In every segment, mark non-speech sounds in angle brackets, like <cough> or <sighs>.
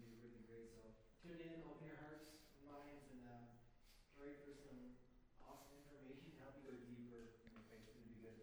be really great. So tune in, open your hearts and minds, and uh, pray for some awesome information to help you go deeper in your faith. It's going to be good.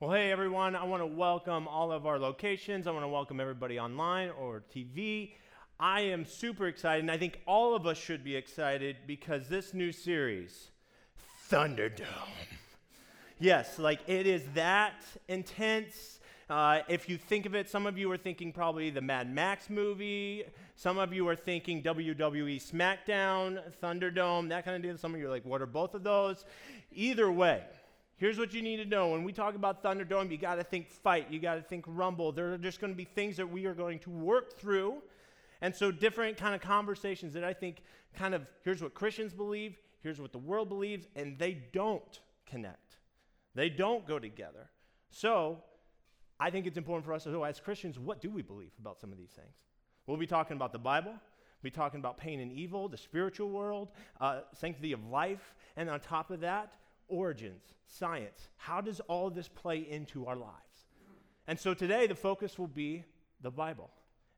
Well, hey everyone, I want to welcome all of our locations. I want to welcome everybody online or TV. I am super excited, and I think all of us should be excited because this new series, Thunderdome. Yes, like it is that intense. Uh, if you think of it, some of you are thinking probably the Mad Max movie. Some of you are thinking WWE SmackDown, Thunderdome, that kind of deal. Some of you are like, what are both of those? Either way, Here's what you need to know. When we talk about Thunderdome, you got to think fight, you got to think rumble. There are just going to be things that we are going to work through. And so different kind of conversations that I think kind of here's what Christians believe, here's what the world believes, and they don't connect. They don't go together. So, I think it's important for us to know as Christians, what do we believe about some of these things? We'll be talking about the Bible. We'll be talking about pain and evil, the spiritual world, uh, sanctity of life, and on top of that, origins, science. How does all this play into our lives? And so today the focus will be the Bible.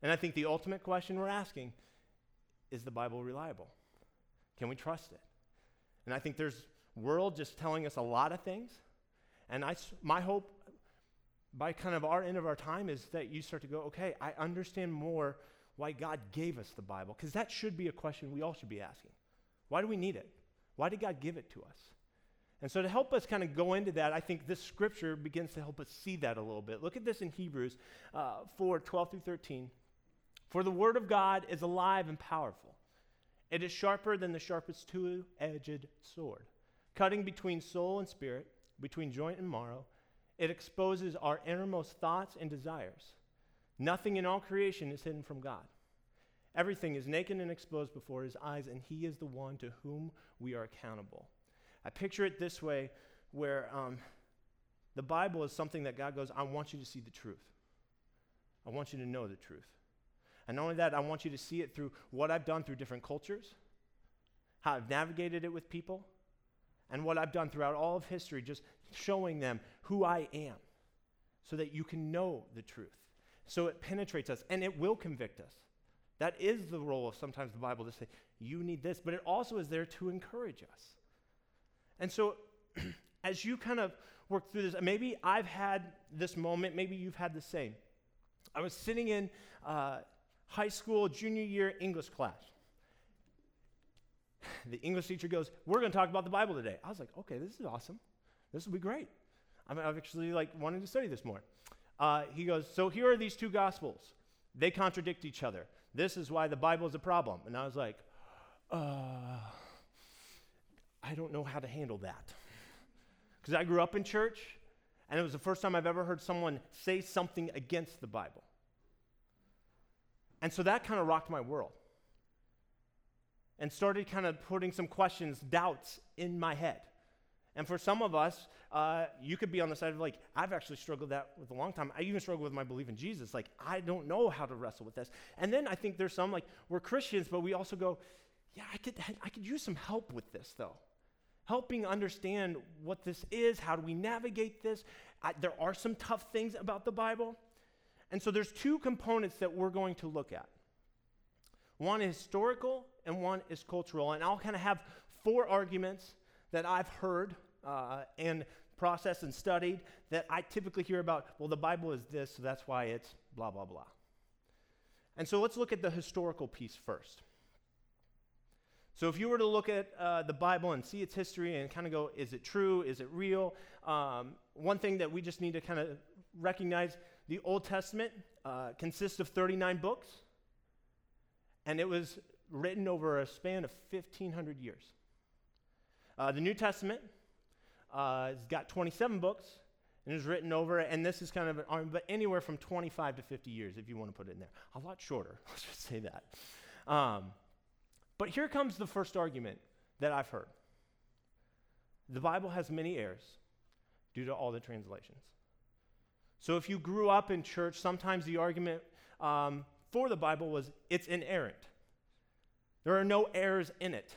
And I think the ultimate question we're asking is the Bible reliable? Can we trust it? And I think there's world just telling us a lot of things. And I, my hope by kind of our end of our time is that you start to go, okay, I understand more why God gave us the Bible. Because that should be a question we all should be asking. Why do we need it? Why did God give it to us? And so, to help us kind of go into that, I think this scripture begins to help us see that a little bit. Look at this in Hebrews uh, 4 12 through 13. For the word of God is alive and powerful, it is sharper than the sharpest two edged sword, cutting between soul and spirit, between joint and marrow. It exposes our innermost thoughts and desires. Nothing in all creation is hidden from God. Everything is naked and exposed before his eyes, and he is the one to whom we are accountable. I picture it this way where um, the Bible is something that God goes, I want you to see the truth. I want you to know the truth. And not only that, I want you to see it through what I've done through different cultures, how I've navigated it with people, and what I've done throughout all of history, just showing them who I am so that you can know the truth. So it penetrates us and it will convict us. That is the role of sometimes the Bible to say, you need this, but it also is there to encourage us. And so, <clears throat> as you kind of work through this, maybe I've had this moment, maybe you've had the same. I was sitting in uh, high school junior year English class. <sighs> the English teacher goes, We're going to talk about the Bible today. I was like, Okay, this is awesome. This will be great. I'm actually like wanting to study this more. Uh, he goes, So here are these two gospels. They contradict each other. This is why the Bible is a problem. And I was like, uh, I don't know how to handle that. Because I grew up in church, and it was the first time I've ever heard someone say something against the Bible. And so that kind of rocked my world and started kind of putting some questions, doubts in my head. And for some of us, uh, you could be on the side of like, I've actually struggled that with a long time. I even struggle with my belief in Jesus. Like, I don't know how to wrestle with this. And then I think there's some like, we're Christians, but we also go, yeah, I could, I could use some help with this though. Helping understand what this is, how do we navigate this? I, there are some tough things about the Bible. And so there's two components that we're going to look at. One is historical and one is cultural. And I'll kind of have four arguments that I've heard uh, and processed and studied that I typically hear about, well, the Bible is this, so that's why it's blah, blah, blah. And so let's look at the historical piece first. So, if you were to look at uh, the Bible and see its history and kind of go, is it true? Is it real? Um, one thing that we just need to kind of recognize the Old Testament uh, consists of 39 books, and it was written over a span of 1,500 years. Uh, the New Testament uh, has got 27 books, and is written over, and this is kind of an but anywhere from 25 to 50 years, if you want to put it in there. A lot shorter, <laughs> let's just say that. Um, but here comes the first argument that I've heard the Bible has many errors due to all the translations. So if you grew up in church, sometimes the argument um, for the Bible was it's inerrant. There are no errors in it.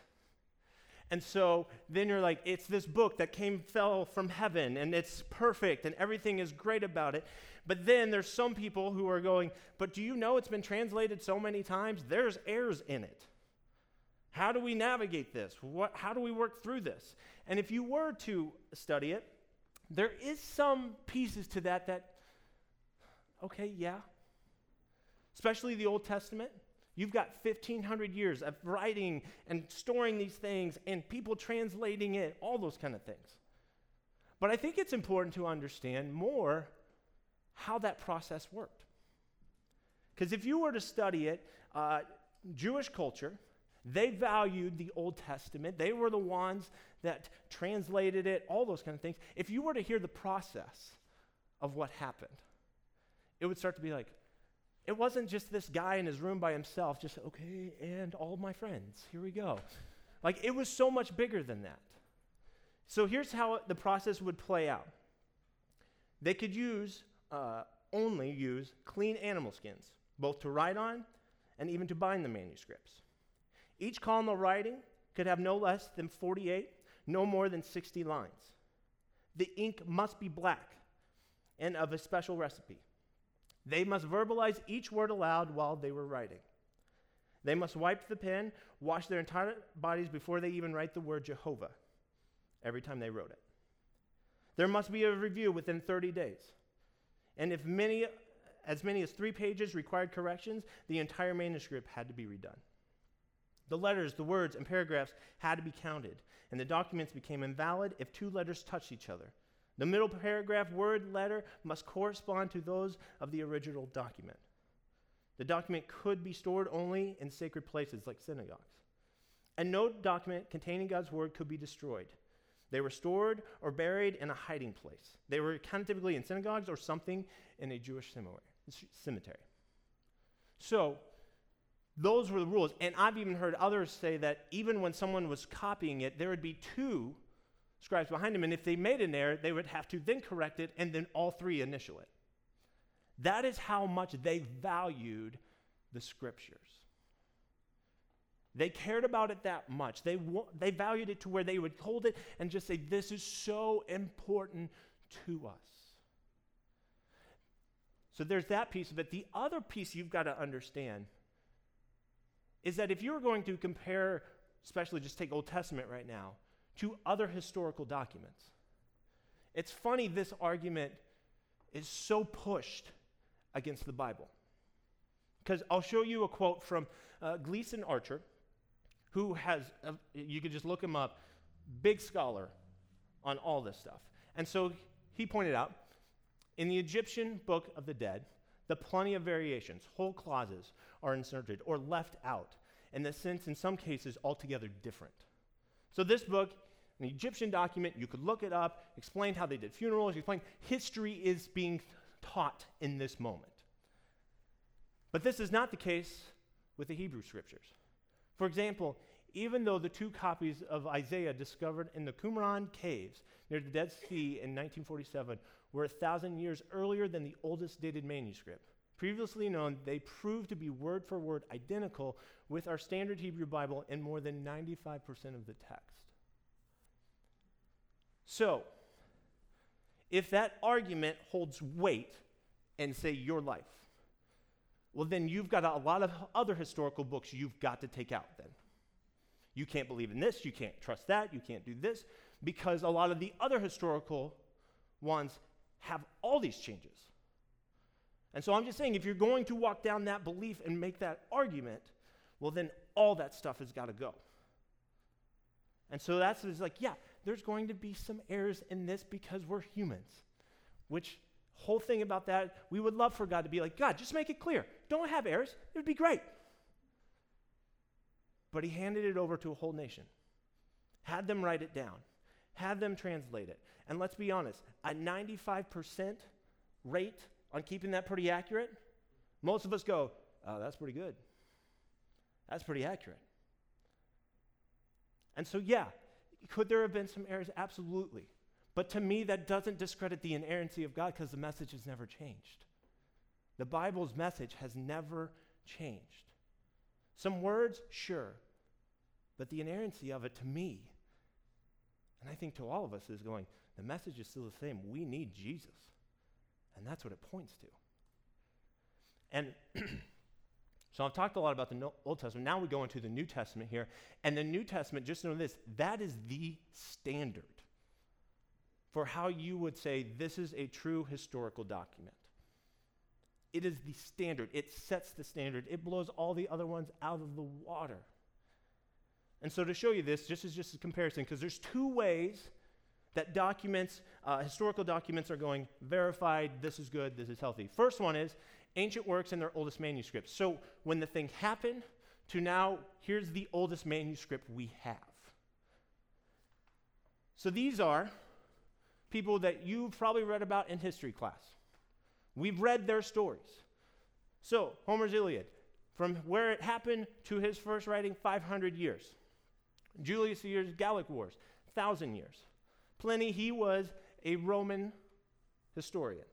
And so then you're like, it's this book that came, fell from heaven, and it's perfect, and everything is great about it. But then there's some people who are going, but do you know it's been translated so many times? There's errors in it. How do we navigate this? What, how do we work through this? And if you were to study it, there is some pieces to that that, okay, yeah. Especially the Old Testament. You've got 1,500 years of writing and storing these things and people translating it, all those kind of things. But I think it's important to understand more how that process worked. Because if you were to study it, uh, Jewish culture, they valued the Old Testament. They were the ones that translated it, all those kind of things. If you were to hear the process of what happened, it would start to be like, it wasn't just this guy in his room by himself, just, okay, and all my friends, here we go. Like, it was so much bigger than that. So here's how the process would play out they could use, uh, only use clean animal skins, both to write on and even to bind the manuscripts. Each column of writing could have no less than 48, no more than 60 lines. The ink must be black and of a special recipe. They must verbalize each word aloud while they were writing. They must wipe the pen, wash their entire bodies before they even write the word Jehovah every time they wrote it. There must be a review within 30 days. And if many, as many as three pages required corrections, the entire manuscript had to be redone. The letters, the words, and paragraphs had to be counted, and the documents became invalid if two letters touched each other. The middle paragraph, word, letter, must correspond to those of the original document. The document could be stored only in sacred places like synagogues. And no document containing God's word could be destroyed. They were stored or buried in a hiding place. They were kind of typically in synagogues or something in a Jewish cemetery. So, those were the rules. And I've even heard others say that even when someone was copying it, there would be two scribes behind him. And if they made an error, they would have to then correct it and then all three initial it. That is how much they valued the scriptures. They cared about it that much. They, they valued it to where they would hold it and just say, This is so important to us. So there's that piece of it. The other piece you've got to understand is that if you're going to compare, especially just take Old Testament right now, to other historical documents, it's funny this argument is so pushed against the Bible. Because I'll show you a quote from uh, Gleason Archer, who has, uh, you could just look him up, big scholar on all this stuff. And so he pointed out in the Egyptian Book of the Dead, the plenty of variations, whole clauses are inserted or left out, in the sense, in some cases, altogether different. So this book, an Egyptian document, you could look it up, explain how they did funerals, explain history is being taught in this moment. But this is not the case with the Hebrew scriptures. For example, even though the two copies of Isaiah discovered in the Qumran caves near the Dead Sea in 1947 were a thousand years earlier than the oldest dated manuscript. Previously known, they proved to be word for word identical with our standard Hebrew Bible in more than 95% of the text. So, if that argument holds weight and say your life, well, then you've got a, lot of other historical books you've got to take out then. You can't believe in this, you can't trust that, you can't do this, because a lot of the other historical ones have all these changes. And so I'm just saying, if you're going to walk down that belief and make that argument, well, then all that stuff has got to go. And so that's like, yeah, there's going to be some errors in this because we're humans. Which whole thing about that, we would love for God to be like, God, just make it clear. Don't have errors. It would be great. But he handed it over to a whole nation, had them write it down, had them translate it. And let's be honest, a 95% rate on keeping that pretty accurate, most of us go, oh, that's pretty good. That's pretty accurate. And so, yeah, could there have been some errors? Absolutely. But to me, that doesn't discredit the inerrancy of God because the message has never changed. The Bible's message has never changed. Some words, sure, but the inerrancy of it to me, and I think to all of us, is going, the message is still the same. We need Jesus. And that's what it points to. And <clears throat> so I've talked a lot about the Old Testament. Now we go into the New Testament here. And the New Testament, just know this, that is the standard for how you would say this is a true historical document. It is the standard. It sets the standard. It blows all the other ones out of the water. And so to show you this, just as just a comparison, because there's two ways that documents, uh, historical documents, are going verified. This is good. This is healthy. First one is ancient works and their oldest manuscripts. So when the thing happened to now, here's the oldest manuscript we have. So these are people that you've probably read about in history class. We've read their stories. So, Homer's Iliad, from where it happened to his first writing, 500 years. Julius Caesar's Gallic Wars, 1,000 years. Pliny, he was a Roman historian.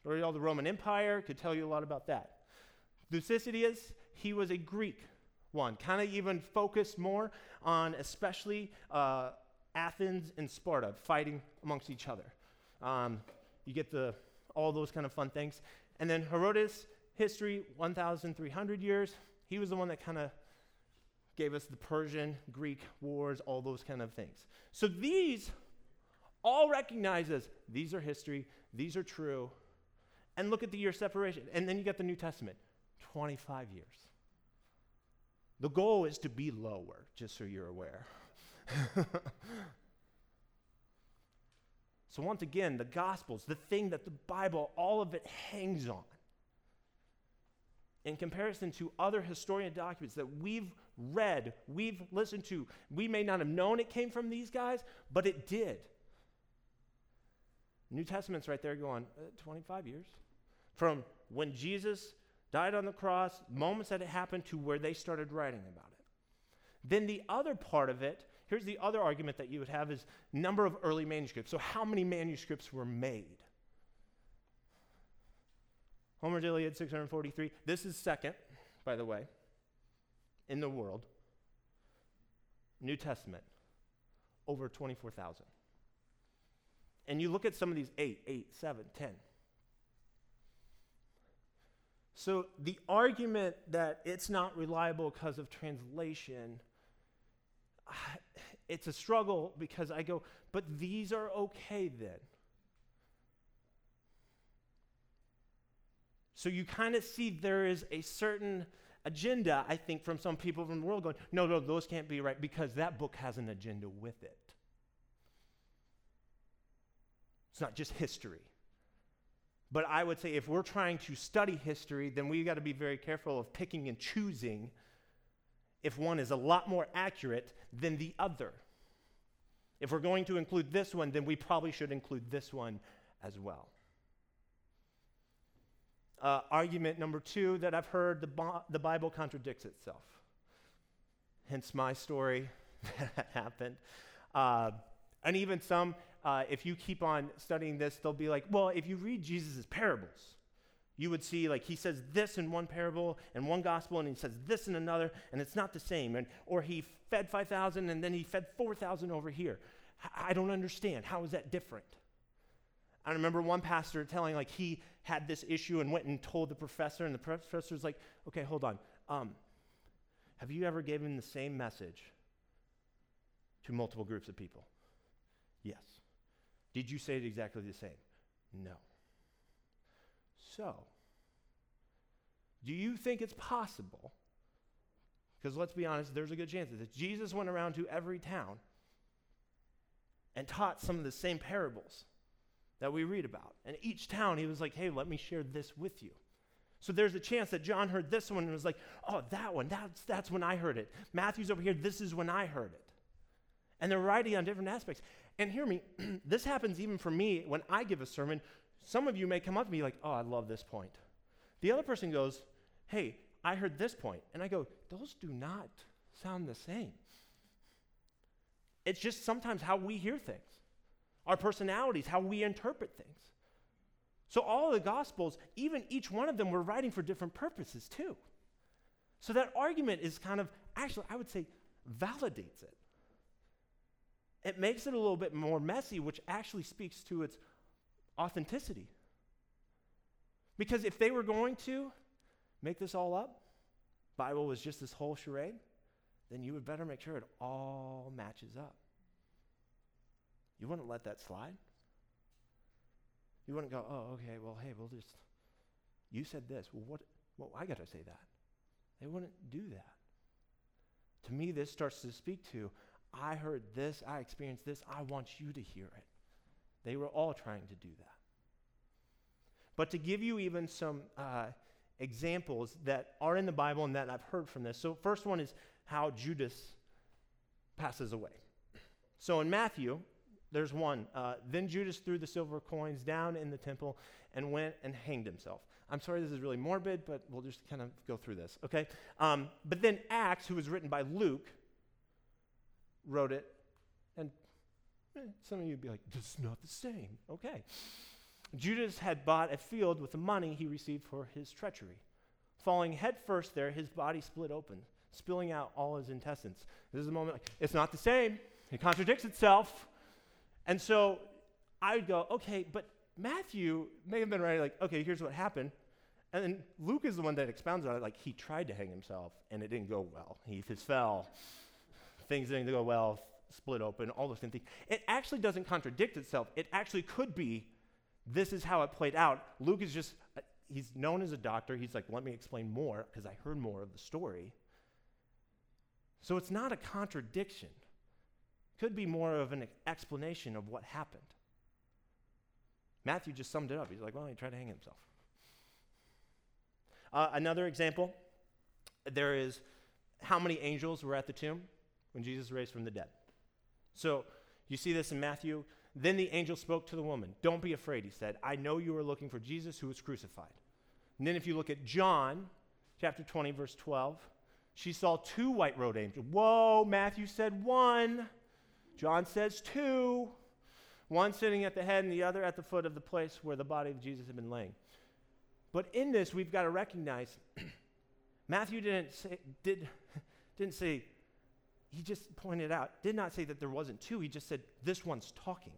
Story of all the Roman Empire, could tell you a lot about that. Thucydides, he was a Greek one, kind of even focused more on especially uh, Athens and Sparta fighting amongst each other. Um, you get the all those kind of fun things. And then Herodotus, history, 1,300 years. He was the one that kind of gave us the Persian, Greek wars, all those kind of things. So these all recognize as these are history, these are true. And look at the year separation. And then you get the New Testament 25 years. The goal is to be lower, just so you're aware. <laughs> so, once again, the Gospels, the thing that the Bible, all of it hangs on, in comparison to other historian documents that we've read, we've listened to, we may not have known it came from these guys, but it did. New Testament's right there going, uh, 25 years. From when Jesus died on the cross, moments that it happened, to where they started writing about it. Then the other part of it Here's the other argument that you would have is number of early manuscripts. So how many manuscripts were made? Homer's Iliad 643. This is second, by the way, in the world. New Testament, over 24,000. And you look at some of these eight, eight, seven, ten. So the argument that it's not reliable because of translation <sighs> it's a struggle because I go, but these are okay then. So you kind of see there is a certain agenda, I think, from some people from the world going, no, no, those can't be right because that book has an agenda with it. It's not just history. But I would say if we're trying to study history, then we've got to be very careful of picking and choosing if one is a lot more accurate than the other. If we're going to include this one, then we probably should include this one as well. Uh, argument number two that I've heard the, Bo- the Bible contradicts itself. Hence my story <laughs> that happened. Uh, and even some, uh, if you keep on studying this, they'll be like, well, if you read Jesus' parables, you would see like he says this in one parable and one gospel and he says this in another and it's not the same and or he fed 5000 and then he fed 4000 over here i don't understand how is that different i remember one pastor telling like he had this issue and went and told the professor and the professor was like okay hold on. Um, have you ever given the same message to multiple groups of people? Yes. Did you say it exactly the same? No. So, do you think it's possible? Because let's be honest, there's a good chance that Jesus went around to every town and taught some of the same parables that we read about. And each town, he was like, hey, let me share this with you. So there's a chance that John heard this one and was like, oh, that one, that's, that's when I heard it. Matthew's over here, this is when I heard it. And they're writing on different aspects. And hear me, <clears throat> this happens even for me when I give a sermon. Some of you may come up to me like, oh, I love this point. The other person goes, hey, I heard this point. And I go, those do not sound the same. It's just sometimes how we hear things, our personalities, how we interpret things. So, all the Gospels, even each one of them, were writing for different purposes too. So, that argument is kind of, actually, I would say, validates it. It makes it a little bit more messy, which actually speaks to its authenticity. Because if they were going to make this all up, Bible was just this whole charade, then you would better make sure it all matches up. You wouldn't let that slide. You wouldn't go, oh, okay, well, hey, we'll just, you said this. Well, what, well, I got to say that. They wouldn't do that. To me, this starts to speak to, I heard this, I experienced this, I want you to hear it. They were all trying to do that. But to give you even some uh, examples that are in the Bible and that I've heard from this. So, first one is how Judas passes away. So, in Matthew, there's one. Uh, then Judas threw the silver coins down in the temple and went and hanged himself. I'm sorry this is really morbid, but we'll just kind of go through this, okay? Um, but then Acts, who was written by Luke, wrote it Eh, some of you would be like, this is not the same. Okay. Judas had bought a field with the money he received for his treachery. Falling headfirst there, his body split open, spilling out all his intestines. This is the moment, like, it's not the same. It contradicts itself. And so I would go, okay, but Matthew may have been right, like, okay, here's what happened. And then Luke is the one that expounds on it, like, he tried to hang himself and it didn't go well. He just fell. Things didn't go well split open, all those same things. It actually doesn't contradict itself. It actually could be this is how it played out. Luke is just, uh, he's known as a doctor. He's like, let me explain more because I heard more of the story. So it's not a contradiction. Could be more of an explanation of what happened. Matthew just summed it up. He's like, well, he tried to hang himself. Uh, another example there is how many angels were at the tomb when Jesus raised from the dead? So you see this in Matthew. Then the angel spoke to the woman. Don't be afraid, he said. I know you are looking for Jesus who was crucified. And then if you look at John chapter 20, verse 12, she saw two white robed angels. Whoa, Matthew said one. John says two. One sitting at the head and the other at the foot of the place where the body of Jesus had been laying. But in this, we've got to recognize <clears throat> Matthew didn't say, did, <laughs> didn't say he just pointed out, did not say that there wasn't two, he just said, this one's talking.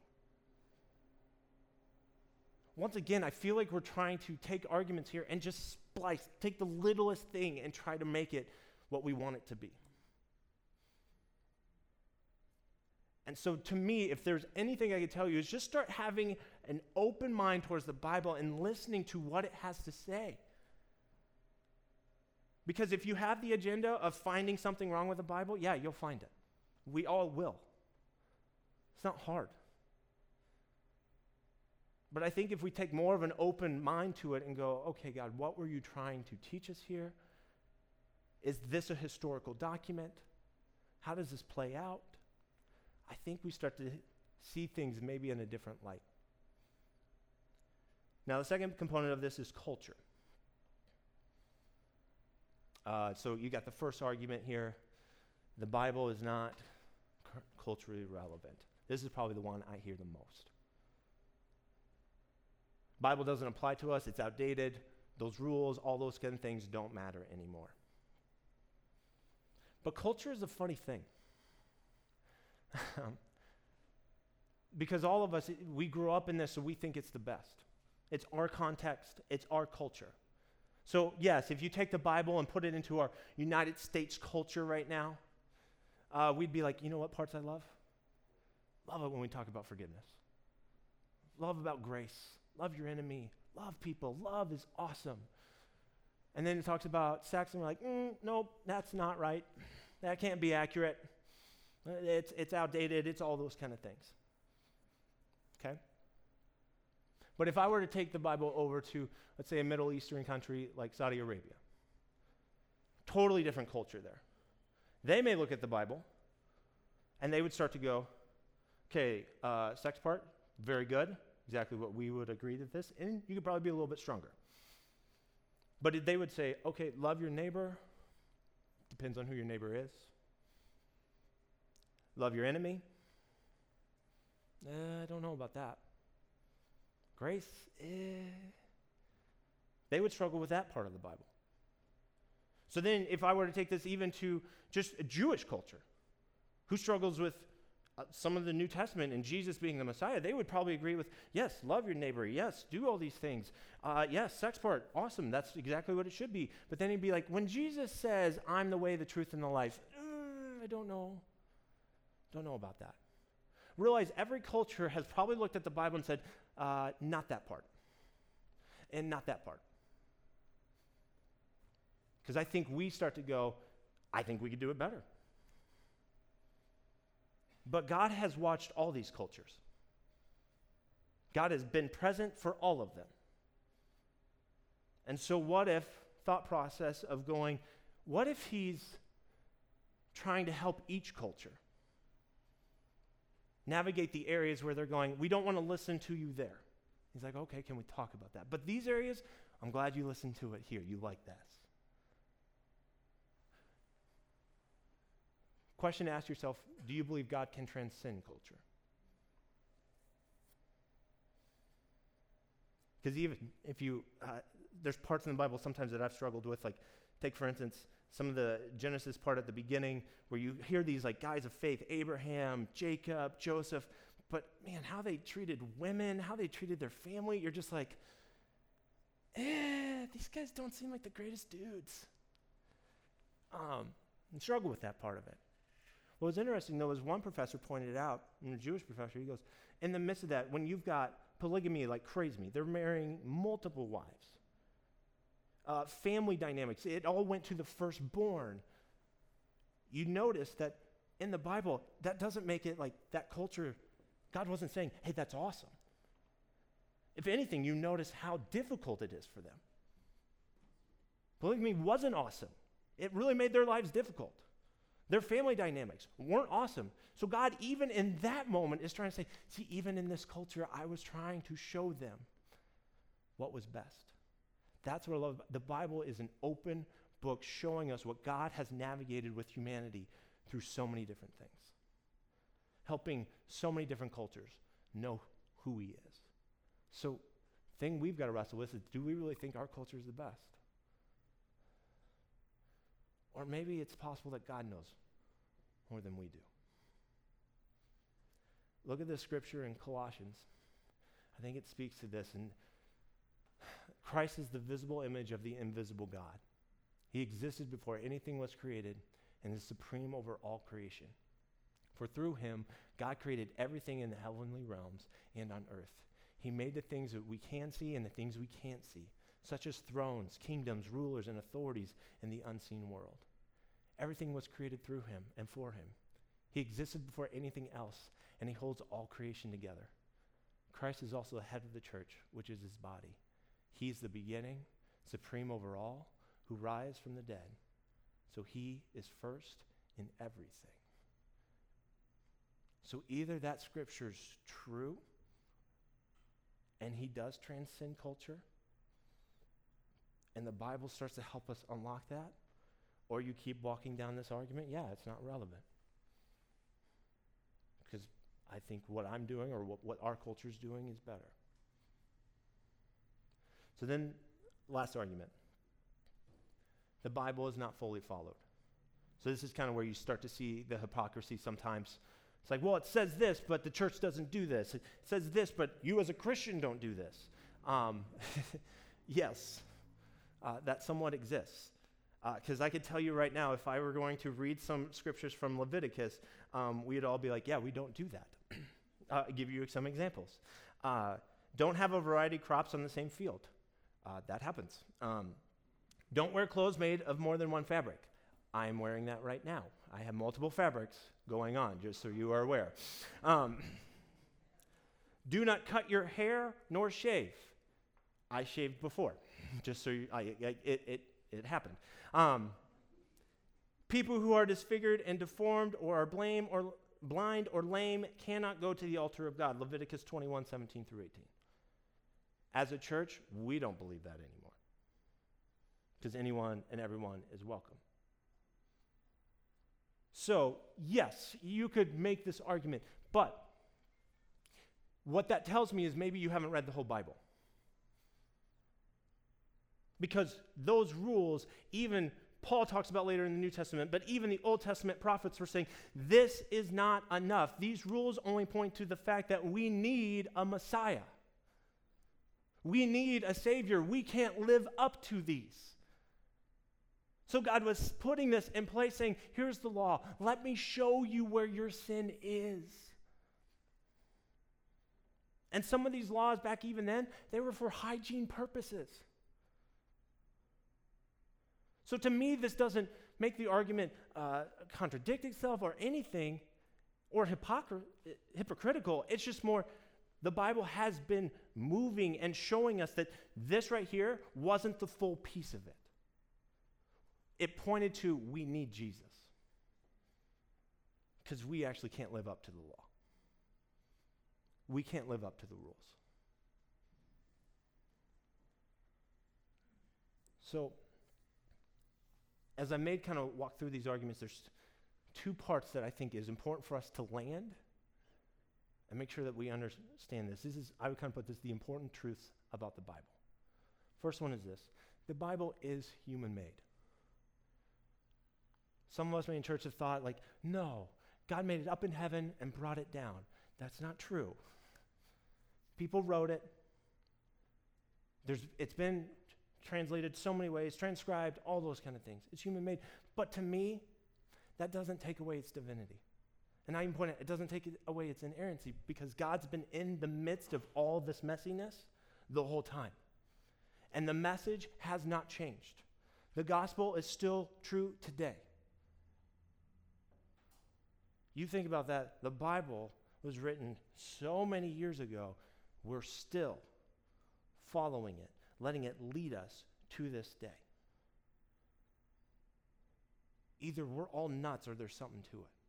Once again, I feel like we're trying to take arguments here and just splice, take the littlest thing and try to make it what we want it to be. And so, to me, if there's anything I could tell you, is just start having an open mind towards the Bible and listening to what it has to say. Because if you have the agenda of finding something wrong with the Bible, yeah, you'll find it. We all will. It's not hard. But I think if we take more of an open mind to it and go, okay, God, what were you trying to teach us here? Is this a historical document? How does this play out? I think we start to see things maybe in a different light. Now, the second component of this is culture. Uh, so you got the first argument here. The Bible is not cu- culturally relevant. This is probably the one I hear the most. Bible doesn't apply to us, it's outdated. Those rules, all those kind of things don't matter anymore. But culture is a funny thing. <laughs> because all of us, we grew up in this, so we think it's the best. It's our context, it's our culture. So, yes, if you take the Bible and put it into our United States culture right now, uh, we'd be like, you know what parts I love? Love it when we talk about forgiveness. Love about grace. Love your enemy. Love people. Love is awesome. And then it talks about sex, and we're like, mm, nope, that's not right. That can't be accurate. It's, it's outdated. It's all those kind of things. Okay? But if I were to take the Bible over to, let's say, a Middle Eastern country like Saudi Arabia, totally different culture there. They may look at the Bible and they would start to go, okay, uh, sex part, very good, exactly what we would agree to this, and you could probably be a little bit stronger. But they would say, okay, love your neighbor, depends on who your neighbor is. Love your enemy, uh, I don't know about that. Grace, eh. They would struggle with that part of the Bible. So then, if I were to take this even to just a Jewish culture, who struggles with uh, some of the New Testament and Jesus being the Messiah, they would probably agree with, yes, love your neighbor. Yes, do all these things. Uh, yes, sex part, awesome. That's exactly what it should be. But then he'd be like, when Jesus says, I'm the way, the truth, and the life, uh, I don't know. Don't know about that. Realize every culture has probably looked at the Bible and said, uh, not that part, and not that part. Because I think we start to go, I think we could do it better. But God has watched all these cultures. God has been present for all of them. And so, what if, thought process of going, what if He's trying to help each culture navigate the areas where they're going, we don't want to listen to you there? He's like, okay, can we talk about that? But these areas, I'm glad you listened to it here. You like this. Question to ask yourself Do you believe God can transcend culture? Because even if you, uh, there's parts in the Bible sometimes that I've struggled with, like, take for instance, some of the Genesis part at the beginning where you hear these like guys of faith, Abraham, Jacob, Joseph, but man, how they treated women, how they treated their family, you're just like, eh, these guys don't seem like the greatest dudes. Um, and struggle with that part of it. What was interesting though is one professor pointed out, a Jewish professor, he goes, in the midst of that, when you've got polygamy like crazy, they're marrying multiple wives. Uh, family dynamics, it all went to the firstborn. You notice that in the Bible, that doesn't make it like that culture. God wasn't saying, hey, that's awesome. If anything, you notice how difficult it is for them. Polygamy wasn't awesome, it really made their lives difficult. Their family dynamics weren't awesome. So, God, even in that moment, is trying to say, see, even in this culture, I was trying to show them what was best. That's what I love. The Bible is an open book showing us what God has navigated with humanity through so many different things, helping so many different cultures know who He is. So, thing we've got to wrestle with is do we really think our culture is the best? Or maybe it's possible that God knows more than we do. Look at this scripture in Colossians. I think it speaks to this. And Christ is the visible image of the invisible God. He existed before anything was created and is supreme over all creation. For through him, God created everything in the heavenly realms and on earth. He made the things that we can see and the things we can't see, such as thrones, kingdoms, rulers, and authorities in the unseen world. Everything was created through him and for him. He existed before anything else, and he holds all creation together. Christ is also the head of the church, which is his body. He's the beginning, supreme over all, who rise from the dead. So he is first in everything. So either that scripture's true and he does transcend culture, and the Bible starts to help us unlock that, or you keep walking down this argument, yeah, it's not relevant. Because I think what I'm doing or what, what our culture is doing is better. So then, last argument the Bible is not fully followed. So this is kind of where you start to see the hypocrisy sometimes. It's like, well, it says this, but the church doesn't do this. It says this, but you as a Christian don't do this. Um, <laughs> yes, uh, that somewhat exists. Because uh, I could tell you right now, if I were going to read some scriptures from Leviticus, um, we'd all be like, yeah, we don't do that. <clears throat> uh, give you some examples. Uh, don't have a variety of crops on the same field. Uh, that happens. Um, don't wear clothes made of more than one fabric. I am wearing that right now. I have multiple fabrics going on, just so you are aware. Um, do not cut your hair nor shave. I shaved before, <laughs> just so you, I, I, it, it, it happened. Um, people who are disfigured and deformed or are blame or blind or lame cannot go to the altar of God. Leviticus 21, 17 through 18. As a church, we don't believe that anymore because anyone and everyone is welcome. So, yes, you could make this argument, but what that tells me is maybe you haven't read the whole Bible. Because those rules, even Paul talks about later in the New Testament, but even the Old Testament prophets were saying, this is not enough. These rules only point to the fact that we need a Messiah. We need a Savior. We can't live up to these. So God was putting this in place, saying, Here's the law. Let me show you where your sin is. And some of these laws back even then, they were for hygiene purposes. So to me, this doesn't make the argument uh, contradict itself or anything or hypocr- hypocritical. It's just more the Bible has been moving and showing us that this right here wasn't the full piece of it it pointed to we need Jesus because we actually can't live up to the law. We can't live up to the rules. So, as I made kind of walk through these arguments, there's two parts that I think is important for us to land and make sure that we understand this. This is, I would kind of put this, the important truths about the Bible. First one is this the Bible is human made. Some of us may in church have thought, like, no, God made it up in heaven and brought it down. That's not true. People wrote it. There's, it's been translated so many ways, transcribed, all those kind of things. It's human made. But to me, that doesn't take away its divinity. And I even point out, it doesn't take away its inerrancy because God's been in the midst of all this messiness the whole time. And the message has not changed. The gospel is still true today. You think about that, the Bible was written so many years ago. We're still following it, letting it lead us to this day. Either we're all nuts or there's something to it.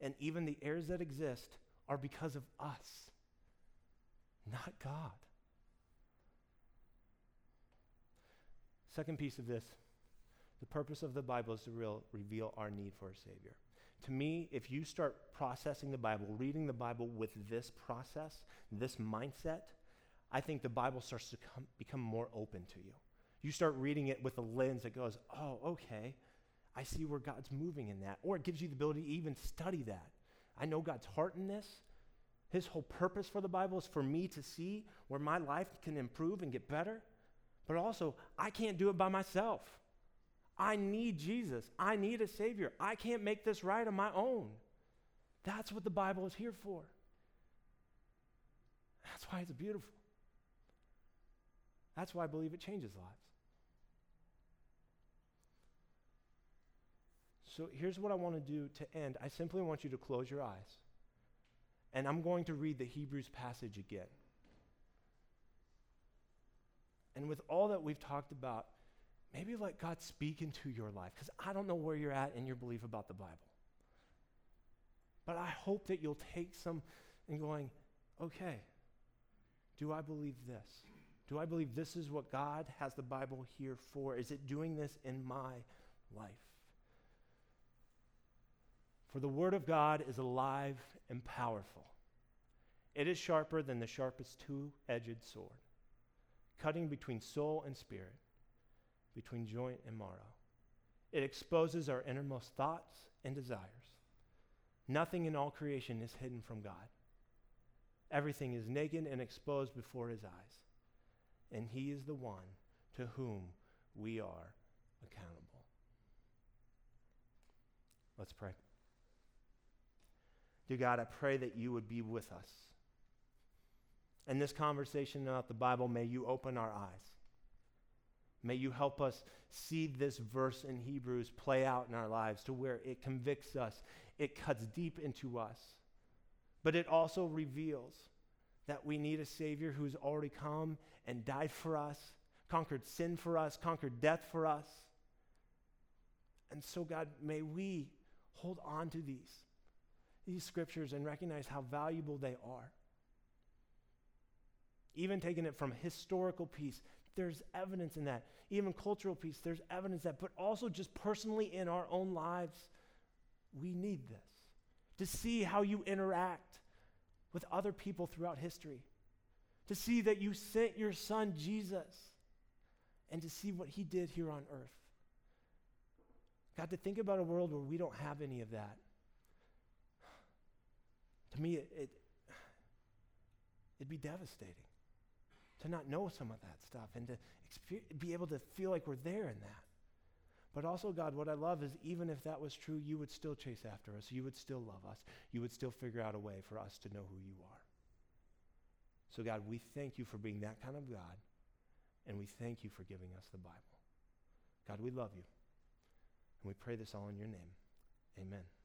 And even the errors that exist are because of us, not God. Second piece of this the purpose of the Bible is to real, reveal our need for a Savior. To me, if you start processing the Bible, reading the Bible with this process, this mindset, I think the Bible starts to come, become more open to you. You start reading it with a lens that goes, oh, okay, I see where God's moving in that. Or it gives you the ability to even study that. I know God's heart in this. His whole purpose for the Bible is for me to see where my life can improve and get better. But also, I can't do it by myself. I need Jesus. I need a Savior. I can't make this right on my own. That's what the Bible is here for. That's why it's beautiful. That's why I believe it changes lives. So here's what I want to do to end. I simply want you to close your eyes. And I'm going to read the Hebrews passage again. And with all that we've talked about, maybe let God speak into your life because I don't know where you're at in your belief about the Bible. But I hope that you'll take some and going, okay, do I believe this? Do I believe this is what God has the Bible here for? Is it doing this in my life? For the Word of God is alive and powerful. It is sharper than the sharpest two edged sword, cutting between soul and spirit, between joint and marrow. It exposes our innermost thoughts and desires. Nothing in all creation is hidden from God. Everything is naked and exposed before his eyes, and he is the one to whom we are accountable. Let's pray. Dear God, I pray that you would be with us. In this conversation about the Bible, may you open our eyes. May you help us see this verse in Hebrews play out in our lives to where it convicts us, it cuts deep into us but it also reveals that we need a Savior who's already come and died for us, conquered sin for us, conquered death for us. And so, God, may we hold on to these, these scriptures and recognize how valuable they are. Even taking it from historical piece, there's evidence in that. Even cultural piece, there's evidence that. But also just personally in our own lives, we need this to see how you interact with other people throughout history, to see that you sent your son Jesus, and to see what he did here on earth. God, to think about a world where we don't have any of that. To me, it, it, it'd be devastating to not know some of that stuff and to be able to feel like we're there in that. But also, God, what I love is even if that was true, you would still chase after us. You would still love us. You would still figure out a way for us to know who you are. So, God, we thank you for being that kind of God, and we thank you for giving us the Bible. God, we love you. And we pray this all in your name. Amen.